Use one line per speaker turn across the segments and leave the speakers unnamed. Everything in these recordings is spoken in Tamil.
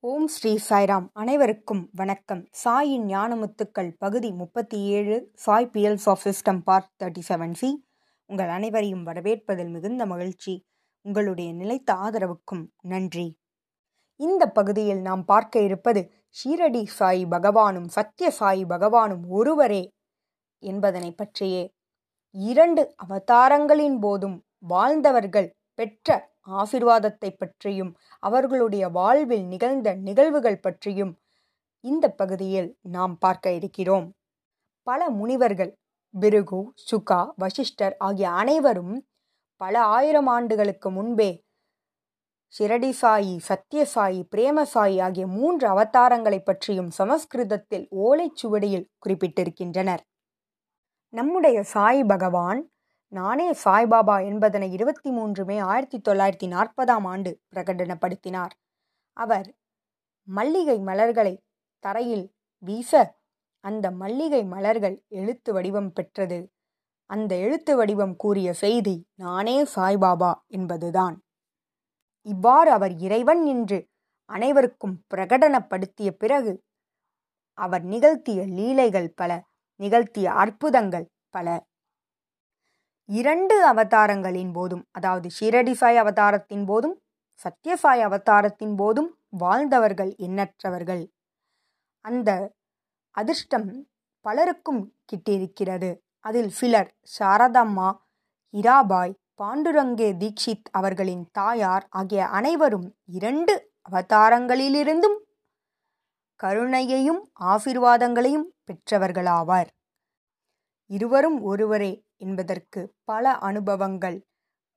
ஓம் ஸ்ரீ சாய்ராம். அனைவருக்கும் வணக்கம். சாயின் ஞானமுத்துக்கள் பகுதி முப்பத்தி ஏழு சாய் pearls of system part thirty seven C. உங்கள் அனைவரையும் வரவேற்பதில் மிகுந்த மகிழ்ச்சி. உங்களுடைய நிலைத்த ஆதரவுக்கும் நன்றி. இந்த பகுதியில் நாம் பார்க்க இருப்பது ஷீரடி சாய் பகவானும் சத்ய சாய் பகவானும் ஒருவரே என்பதனை பற்றியே. இரண்டு அவதாரங்களின் போதும் வாழ்ந்தவர்கள் பெற்ற ஆசிர்வாதத்தை பற்றியும் அவர்களுடைய வாழ்வில் நிகழ்ந்த நிகழ்வுகள் பற்றியும் இந்த பகுதியில் நாம் பார்க்க இருக்கிறோம். பல முனிவர்கள் பிருகு சுகா வசிஷ்டர் ஆகிய அனைவரும் பல ஆயிரம் ஆண்டுகளுக்கு முன்பே ஷிரடி சாயி சத்யசாயி பிரேமசாயி ஆகிய மூன்று அவதாரங்களை பற்றியும் சமஸ்கிருதத்தில் ஓலைச்சுவடியில் குறிப்பிட்டிருக்கின்றனர். நம்முடைய சாய் பகவான் நானே சாய்பாபா என்பதனை இருபத்தி மூன்று மே ஆயிரத்தி தொள்ளாயிரத்தி நாற்பதாம் ஆண்டு பிரகடனப்படுத்தினார். அவர் மல்லிகை மலர்களை தரையில் வீச அந்த மல்லிகை மலர்கள் எழுத்து வடிவம் பெற்றது. அந்த எழுத்து வடிவம் கூறிய செய்தி நானே சாய்பாபா என்பதுதான். இவ்வாறு அவர் இறைவன் என்று அனைவருக்கும் பிரகடனப்படுத்திய பிறகு அவர் நிகழ்த்திய லீலைகள் பல நிகழ்த்திய அற்புதங்கள் பல இரண்டு அவதாரங்களின் போதும் அதாவது ஷிரடிசாய் அவதாரத்தின் போதும் சத்யசாய் அவதாரத்தின் போதும் வாழ்ந்தவர்கள் எண்ணற்றவர்கள். அந்த அதிர்ஷ்டம் பலருக்கும் கிட்டிருக்கிறது அதில் சிலர் சாரதம்மா இராபாய் பாண்டுரங்கே தீக்ஷித் அவர்களின் தாயார் ஆகிய அனைவரும் இரண்டு அவதாரங்களிலிருந்தும் கருணையையும் ஆசிர்வாதங்களையும் பெற்றவர்களாவார். இருவரும் ஒருவரே என்பதற்கு பல அனுபவங்கள்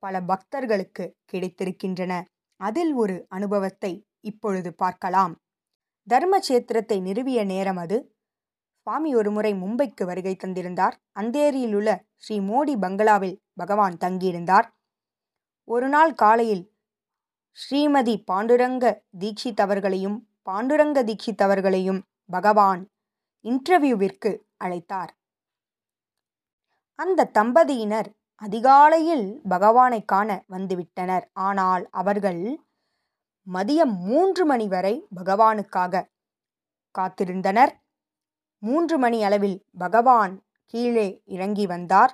பல பக்தர்களுக்கு கிடைத்திருக்கின்றன. அதில் ஒரு அனுபவத்தை இப்பொழுது பார்க்கலாம். தர்மசேத்திரத்தை நிறுவிய நேரம் அது. சுவாமி ஒருமுறை மும்பைக்கு வருகை தந்திருந்தார். அந்தேரியில் உள்ள ஸ்ரீ மோடி பங்களாவில் பகவான் தங்கியிருந்தார். ஒரு நாள் காலையில் ஸ்ரீமதி பாண்டுரங்க தீட்சித் அவர்களையும் பாண்டுரங்க தீட்சித் அவர்களையும் பகவான் இன்டர்வியூவிற்கு அழைத்தார். அந்த தம்பதியினர் அதிகாலையில் பகவானை காண வந்துவிட்டனர். ஆனால் அவர்கள் மதியம் மூன்று மணி வரை பகவானுக்காக காத்திருந்தனர். மூன்று மணி அளவில் பகவான் கீழே இறங்கி வந்தார்.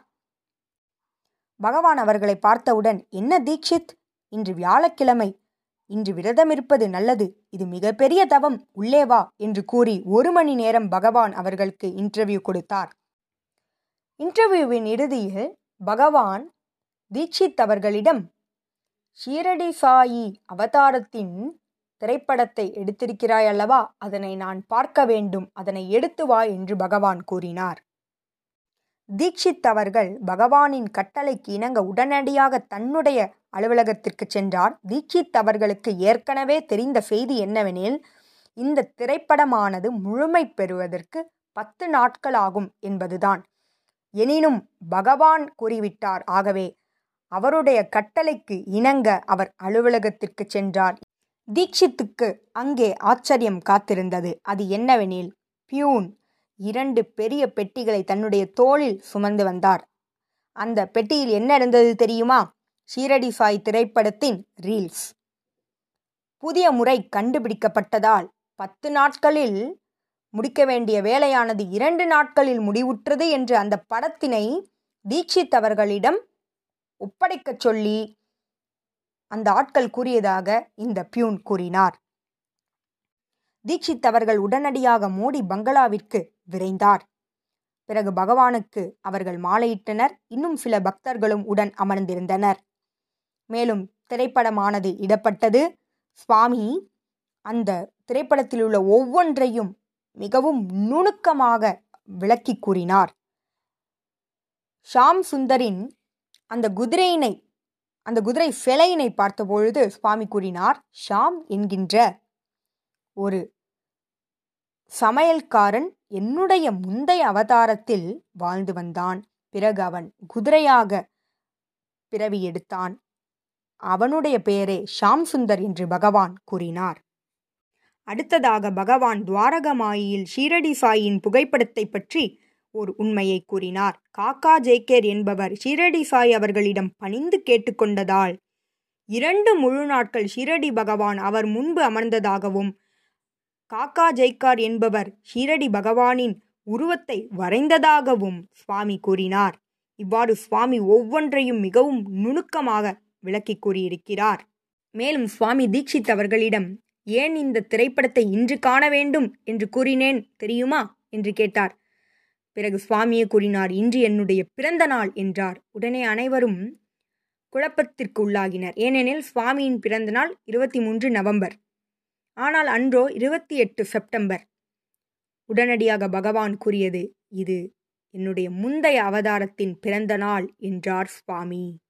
பகவான் அவர்களை பார்த்தவுடன் என்ன தீக்ஷித் இன்று வியாழக்கிழமை. இன்று விரதம் இருப்பது நல்லது. இது மிகப்பெரிய தவம். உள்ளே வா என்று கூறி ஒரு மணி நேரம் பகவான் அவர்களுக்கு இன்டர்வியூ கொடுத்தார். இன்டர்வியூவின் இறுதியில் பகவான் தீக்ஷித் அவர்களிடம் ஷீரடி சாயி அவதாரத்தின் திரைப்படத்தை எடுத்திருக்கிறாய் அல்லவா அதனை நான் பார்க்க வேண்டும். அதனை எடுத்து வா என்று பகவான் கூறினார். தீக்ஷித் அவர்கள் பகவானின் கட்டளைக்கு இணங்க உடனடியாக தன்னுடைய அலுவலகத்திற்கு சென்றார். தீக்ஷித் அவர்களுக்கு ஏற்கனவே தெரிந்த செய்தி என்னவெனில் இந்த திரைப்படமானது முழுமை பெறுவதற்கு பத்து நாட்கள் ஆகும் என்பதுதான். எனினும் பகவான் கூறிவிட்டார் ஆகவே அவருடைய கட்டளைக்கு இணங்க அவர் அலுவலகத்திற்கு சென்றார். தீக்ஷித்துக்கு அங்கே ஆச்சரியம் காத்திருந்தது. அது என்னவெனில் பியூன் இரண்டு பெரிய பெட்டிகளை தன்னுடைய தோளில் சுமந்து வந்தார். அந்த பெட்டியில் என்ன இருந்தது தெரியுமா? ஷீரடி சாய் திரைப்படத்தின் ரீல்ஸ். புதிய முறை கண்டுபிடிக்கப்பட்டதால் பத்து நாட்களில் முடிக்க வேண்டிய வேலையானது இரண்டு நாட்களில் முடிவுற்றது என்று அந்த படத்தினை தீட்சித் அவர்களிடம் ஒப்படைக்கச் சொல்லி அந்த ஆட்கள் கூறியதாக இந்த பியூன் கூறினார். தீட்சித் அவர்கள் உடனடியாக மோடி பங்களாவிற்கு விரைந்தார். பிறகு பகவானுக்கு அவர்கள் மாலையிட்டனர். இன்னும் சில பக்தர்களும் உடன் அமர்ந்திருந்தனர். மேலும் திரைப்படமானது இடப்பட்டது. சுவாமி அந்த திரைப்படத்தில் உள்ள ஒவ்வொன்றையும் மிகவும் நுணுக்கமாக விளக்கி கூறினார். ஷாம் சுந்தரின் அந்த குதிரையினை அந்த குதிரை சிலையினை பார்த்தபொழுது சுவாமி கூறினார் ஷாம் என்கின்ற ஒரு சமையல்காரன் என்னுடைய முந்தைய அவதாரத்தில் வாழ்ந்து வந்தான். பிறகு அவன் குதிரையாக பிறவி எடுத்தான். அவனுடைய பெயரே ஷாம் சுந்தர் என்று பகவான் கூறினார். அடுத்ததாக பகவான் துவாரகமாயில் ஷீரடி சாயின் புகைப்படத்தை பற்றி ஒரு உண்மையை கூறினார். காக்கா ஜேக்கேர் என்பவர் ஷீரடி சாய் அவர்களிடம் பணிந்து கேட்டுக்கொண்டதால் இரண்டு முழு நாட்கள் ஷீரடி பகவான் அவர் முன்பு அமர்ந்ததாகவும் காக்கா ஜெய்கார் என்பவர் ஷீரடி பகவானின் உருவத்தை வரைந்ததாகவும் சுவாமி கூறினார். இவ்வாறு சுவாமி ஒவ்வொன்றையும் மிகவும் நுணுக்கமாக விளக்கி கூறியிருக்கிறார். மேலும் சுவாமி தீட்சித் அவர்களிடம் ஏன் இந்த திரைப்படத்தை இன்று காண வேண்டும் என்று கூறினேன் தெரியுமா? என்று கேட்டார். பிறகு சுவாமியே கூறினார் இன்று என்னுடைய பிறந்த நாள் என்றார். உடனே அனைவரும் குழப்பத்திற்கு உள்ளாகினர். ஏனெனில் சுவாமியின் பிறந்த நாள் இருபத்தி மூன்று நவம்பர். ஆனால் அன்றோ இருபத்தி எட்டு செப்டம்பர். உடனடியாக பகவான் கூறியது இது என்னுடைய முந்தைய அவதாரத்தின் பிறந்த நாள் என்றார் சுவாமி.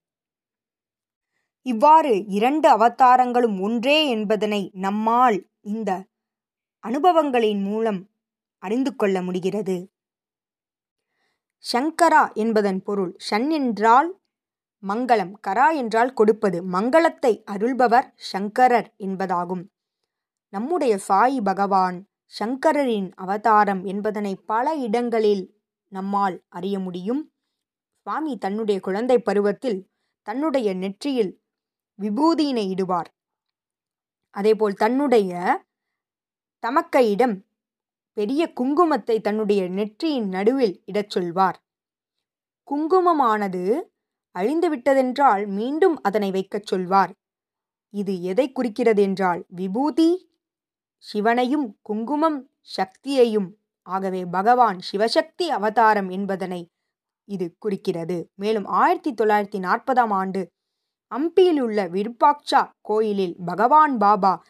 இவ்வாறு இரண்டு அவதாரங்களும் ஒன்றே என்பதனை நம்மால் இந்த அனுபவங்களின் மூலம் அறிந்து கொள்ள முடிகிறது. சங்கரா என்பதன் பொருள் ஷன் என்றால் மங்களம் கரா என்றால் கொடுப்பது. மங்களத்தை அருள்பவர் சங்கரர் என்பதாகும். நம்முடைய சாய் பகவான் சங்கரரின் அவதாரம் என்பதனை பல இடங்களில் நம்மால் அறிய முடியும். சுவாமி தன்னுடைய குழந்தை பருவத்தில் தன்னுடைய நெற்றியில் விபூதியினை இடுவார். அதேபோல் தன்னுடைய தமக்கையிடம் பெரிய குங்குமத்தை தன்னுடைய நெற்றியின் நடுவில் இடச் சொல்வார். குங்குமமானது அழிந்துவிட்டதென்றால் மீண்டும் அதனை வைக்கச் சொல்வார். இது எதை குறிக்கிறது என்றால் விபூதி சிவனையும் குங்குமம் சக்தியையும் ஆகவே பகவான் சிவசக்தி அவதாரம் என்பதனை இது குறிக்கிறது. மேலும் ஆயிரத்தி தொள்ளாயிரத்தி நாற்பதாம் ஆண்டு அம்பியில் உள்ள விருப்பாக்ஷா கோயிலில் பகவான் பாபா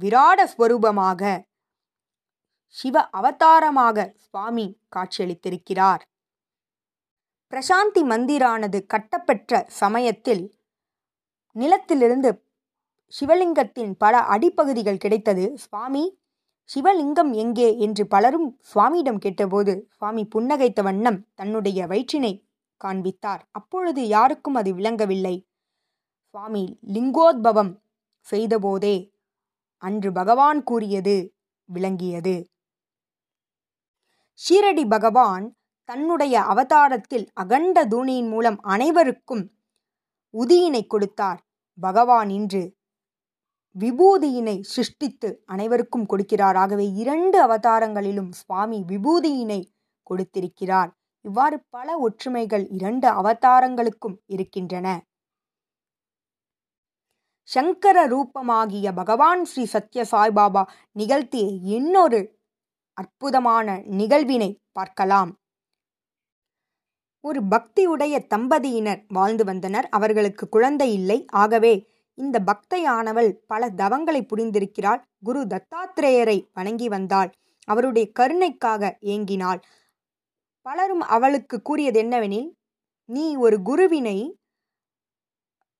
விராட ஸ்வரூபமாக சிவ அவதாரமாக சுவாமி காட்சியளித்திருக்கிறார். பிரசாந்தி மந்திரானது கட்டப்பெற்ற சமயத்தில் நிலத்திலிருந்து சிவலிங்கத்தின் பல அடிப்பகுதிகள் கிடைத்தது. சுவாமி சிவலிங்கம் எங்கே? என்று பலரும் சுவாமியிடம் கேட்டபோது சுவாமி புன்னகைத்த வண்ணம் தன்னுடைய வயிற்றினை காண்பித்தார். அப்பொழுது யாருக்கும் அது விளங்கவில்லை. சுவாமி லிங்கோத்பவம் செய்தபோதே அன்று பகவான் கூறியது விளங்கியது. ஷீரடி பகவான் தன்னுடைய அவதாரத்தில் அகண்ட தூணியின் மூலம் அனைவருக்கும் உதியினை கொடுத்தார். பகவான் இன்று விபூதியினை சிருஷ்டித்து அனைவருக்கும் கொடுக்கிறார். ஆகவே இரண்டு அவதாரங்களிலும் சுவாமி விபூதியினை கொடுத்திருக்கிறார். இவ்வாறு பல ஒற்றுமைகள் இரண்டு அவதாரங்களுக்கும் இருக்கின்றன. சங்கர ரூபமாகிய பகவான் ஸ்ரீ சத்ய சாய்பாபா நிகழ்த்திய இன்னொரு அற்புதமான நிகழ்வினை பார்க்கலாம். ஒரு பக்தியுடைய தம்பதியினர் வாழ்ந்து வந்தனர். அவர்களுக்கு குழந்தை இல்லை. ஆகவே இந்த பக்தையானவள் பல தவங்களை புரிந்திருக்கிறாள். குரு தத்தாத்திரேயரை வணங்கி வந்தாள். அவருடைய கருணைக்காக ஏங்கினாள். பலரும் அவளுக்கு கூறியது என்னவெனில் நீ ஒரு குருவினை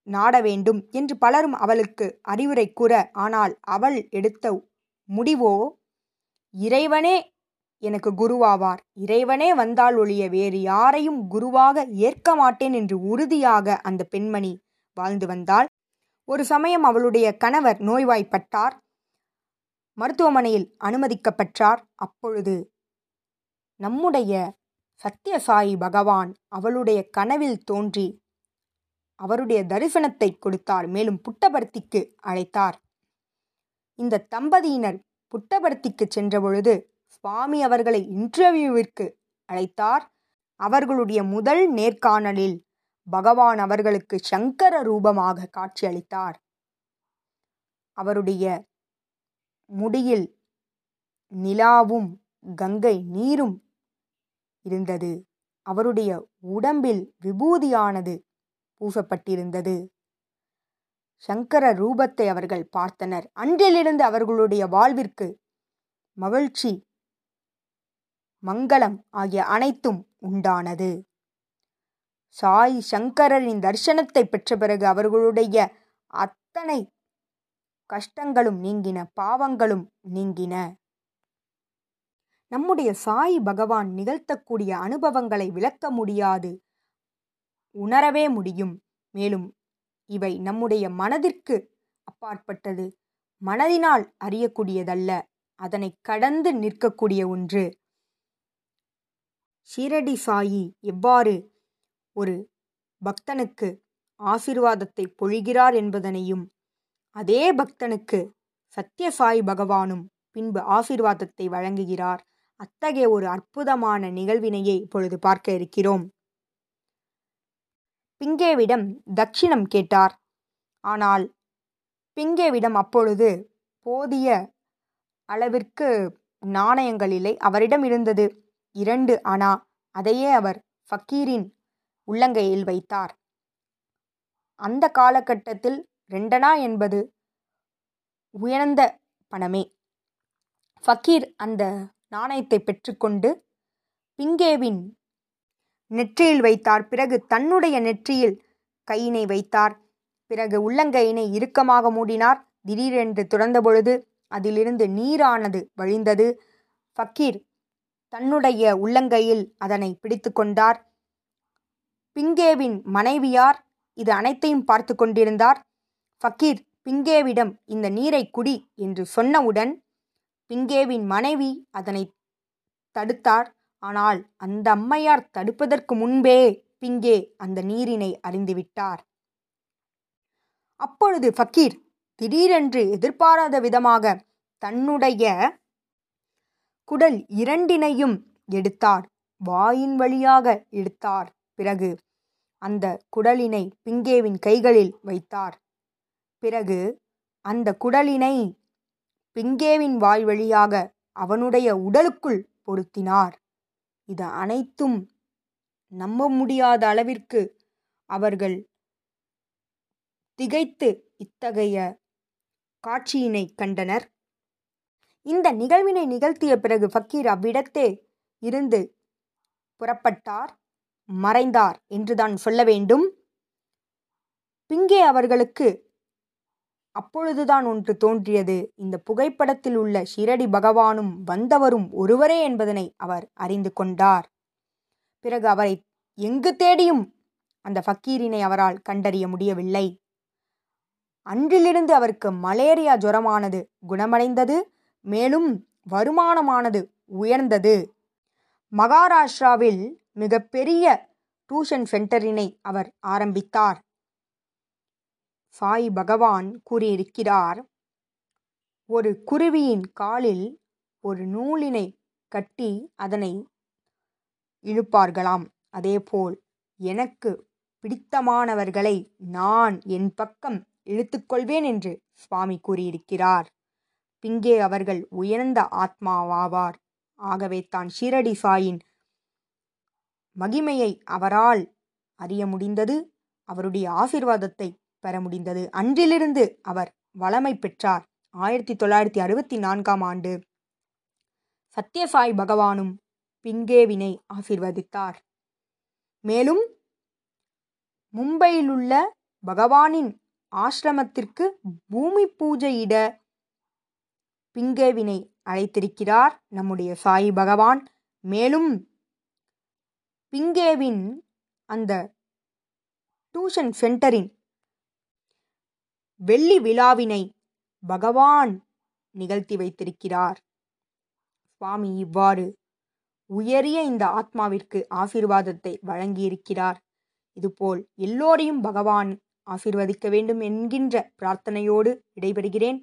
நாட வேண்டும் என்று பலரும் அவளுக்கு அறிவுரை கூற ஆனால் அவள் எடுத்த முடிவோ? இறைவனே எனக்கு குருவாவார். இறைவனே வந்தால் ஒழிய வேறு யாரையும் குருவாக ஏற்க மாட்டேன் என்று உறுதியாக அந்த பெண்மணி வாழ்ந்து வந்தாள். ஒரு சமயம் அவளுடைய கணவர் நோய்வாய்ப்பட்டார். மருத்துவமனையில் அனுமதிக்கப்பட்டார். அப்பொழுது நம்முடைய சத்யசாயி பகவான் அவளுடைய கனவில் தோன்றி அவருடைய தரிசனத்தை கொடுத்தார். மேலும் புட்டபர்த்திக்கு அழைத்தார். இந்த தம்பதியினர் புட்டபர்த்திக்கு சென்றபொழுது சுவாமி அவர்களை இன்டர்வியூவிற்கு அழைத்தார். அவர்களுடைய முதல் நேர்காணலில் பகவான் அவர்களுக்கு சங்கர ரூபமாக காட்சியளித்தார் அவருடைய முடியில் நிலாவும் கங்கை நீரும் இருந்தது. அவருடைய உடம்பில் விபூதியானது பூசப்பட்டிருந்தது. சங்கர ரூபத்தை அவர்கள் பார்த்தனர். அன்றிலிருந்து அவர்களுடைய வாழ்விற்கு மகிழ்ச்சி மங்களம் ஆகிய அனைத்தும் உண்டானது. சாய் சங்கரரின் தரிசனத்தை பெற்ற பிறகு அவர்களுடைய அத்தனை கஷ்டங்களும் நீங்கின பாவங்களும் நீங்கின. நம்முடைய சாய் பகவான் நிகழ்த்தக்கூடிய அனுபவங்களை விளக்க முடியாது. உணரவே முடியும். மேலும் இவை நம்முடைய மனதிற்கு அப்பாற்பட்டது. மனதினால் அறியக்கூடியதல்ல அதனை கடந்து நிற்கக்கூடிய ஒன்று. ஷீரடி சாயி எவ்வாறு ஒரு பக்தனுக்கு ஆசிர்வாதத்தை பொழிகிறார் என்பதனையும் அதே பக்தனுக்கு சத்யசாய் பகவானும் பின்பு ஆசீர்வாதத்தை வழங்குகிறார். அத்தகைய ஒரு அற்புதமான நிகழ்வினையை இப்பொழுது பார்க்க இருக்கிறோம். பிங்கேவிடம் தட்சிணம் கேட்டார். ஆனால் பிங்கேவிடம் அப்பொழுது போதிய அளவிற்கு நாணயங்கள் இல்லை. அவரிடம் இருந்தது இரண்டு ஆனா அதையே அவர் ஃபக்கீரின் உள்ளங்கையில் வைத்தார். அந்த காலகட்டத்தில் ரெண்டனா என்பது உயர்ந்த பணமே. ஃபக்கீர் அந்த நாணயத்தை பெற்றுக்கொண்டு பிங்கேவின் நெற்றியில் வைத்தார். பிறகு தன்னுடைய நெற்றியில் கையினை வைத்தார். பிறகு உள்ளங்கையினை இறுக்கமாக மூடினார். திடீரென்று துறந்த பொழுது அதிலிருந்து நீரானது வழிந்தது. ஃபக்கீர் தன்னுடைய உள்ளங்கையில் அதனை பிடித்து கொண்டார். பிங்கேவின் மனைவியார் இது அனைத்தையும் பார்த்து கொண்டிருந்தார். ஃபக்கீர் பிங்கேவிடம் இந்த நீரை குடி என்று சொன்னவுடன் பிங்கேவின் மனைவி அதனை தடுத்தார். ஆனால் அந்த அம்மையார் தடுப்பதற்கு முன்பே பிங்கே அந்த நீரினை அறிந்துவிட்டார். அப்பொழுது ஃபக்கீர் திடீரென்று எதிர்பாராத விதமாக தன்னுடைய குடல் இரண்டினையும் எடுத்தார். வாயின் வழியாக எடுத்தார். பிறகு அந்த குடலினை பிங்கேவின் கைகளில் வைத்தார். பிறகு அந்த குடலினை பிங்கேவின் வாய் வழியாக அவனுடைய உடலுக்குள் பொருத்தினார். இது அனைத்தும் நம்ப முடியாத அளவிற்கு அவர்கள் திகைத்து இத்தகைய காட்சியினை கண்டனர். இந்த நிகழ்வினை நிகழ்த்திய பிறகு ஃபக்கீர் அவ்விடத்தே இருந்து புறப்பட்டார் மறைந்தார் என்றுதான் சொல்ல வேண்டும். பிங்கே அவர்களுக்கு அப்பொழுதுதான் ஒன்று தோன்றியது. இந்த புகைப்படத்தில் உள்ள ஷிரடி பகவானும் வந்தவரும் ஒருவரே என்பதனை அவர் அறிந்து கொண்டார். பிறகு அவரை எங்கு தேடியும் அந்த ஃபக்கீரினை அவரால் கண்டறிய முடியவில்லை. அன்றிலிருந்து அவருக்கு மலேரியா ஜுரமானது குணமடைந்தது மேலும் வருமானமானது உயர்ந்தது. மகாராஷ்டிராவில் மிகப்பெரிய டியூஷன் சென்டரினை அவர் ஆரம்பித்தார். சாய் பகவான் கூறியிருக்கிறார் ஒரு குருவியின் காலில் ஒரு நூலினை கட்டி அதனை இழுப்பார்களாம். அதேபோல் எனக்கு பிடித்தமானவர்களை நான் என் பக்கம் இழுத்துக்கொள்வேன் என்று சுவாமி கூறியிருக்கிறார். பிங்கே அவர்கள் உயர்ந்த ஆத்மாவாவார். ஆகவே தான் ஷீரடி சாயின் மகிமையை அவரால் அறிய முடிந்தது. அவருடைய ஆசிர்வாதத்தை பெற முடிந்தது. அன்றிலிருந்து அவர் வளமை பெற்றார். ஆயிரத்தி தொள்ளாயிரத்தி அறுபத்தி நான்காம் ஆண்டு சத்யசாய் பகவானும் பிங்கேவினை ஆசிர்வதித்தார். மேலும் மும்பையிலுள்ள பகவானின் ஆசிரமத்திற்கு பூமி பூஜையிட பிங்கேவினை அழைத்திருக்கிறார் நம்முடைய சாய் பகவான். மேலும் பிங்கேவின் அந்த டியூஷன் சென்டரின் வெள்ளி விழாவினை பகவான் நிகழ்த்தி வைத்திருக்கிறார். சுவாமி இவ்வாறு உயரிய இந்த ஆத்மாவிற்கு ஆசீர்வாதத்தை வழங்கியிருக்கிறார். இதுபோல் எல்லோரையும் பகவான் ஆசிர்வதிக்க வேண்டும் என்கின்ற பிரார்த்தனையோடு விடைபெறுகிறேன்.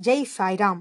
ஜெய் சாய்ராம்.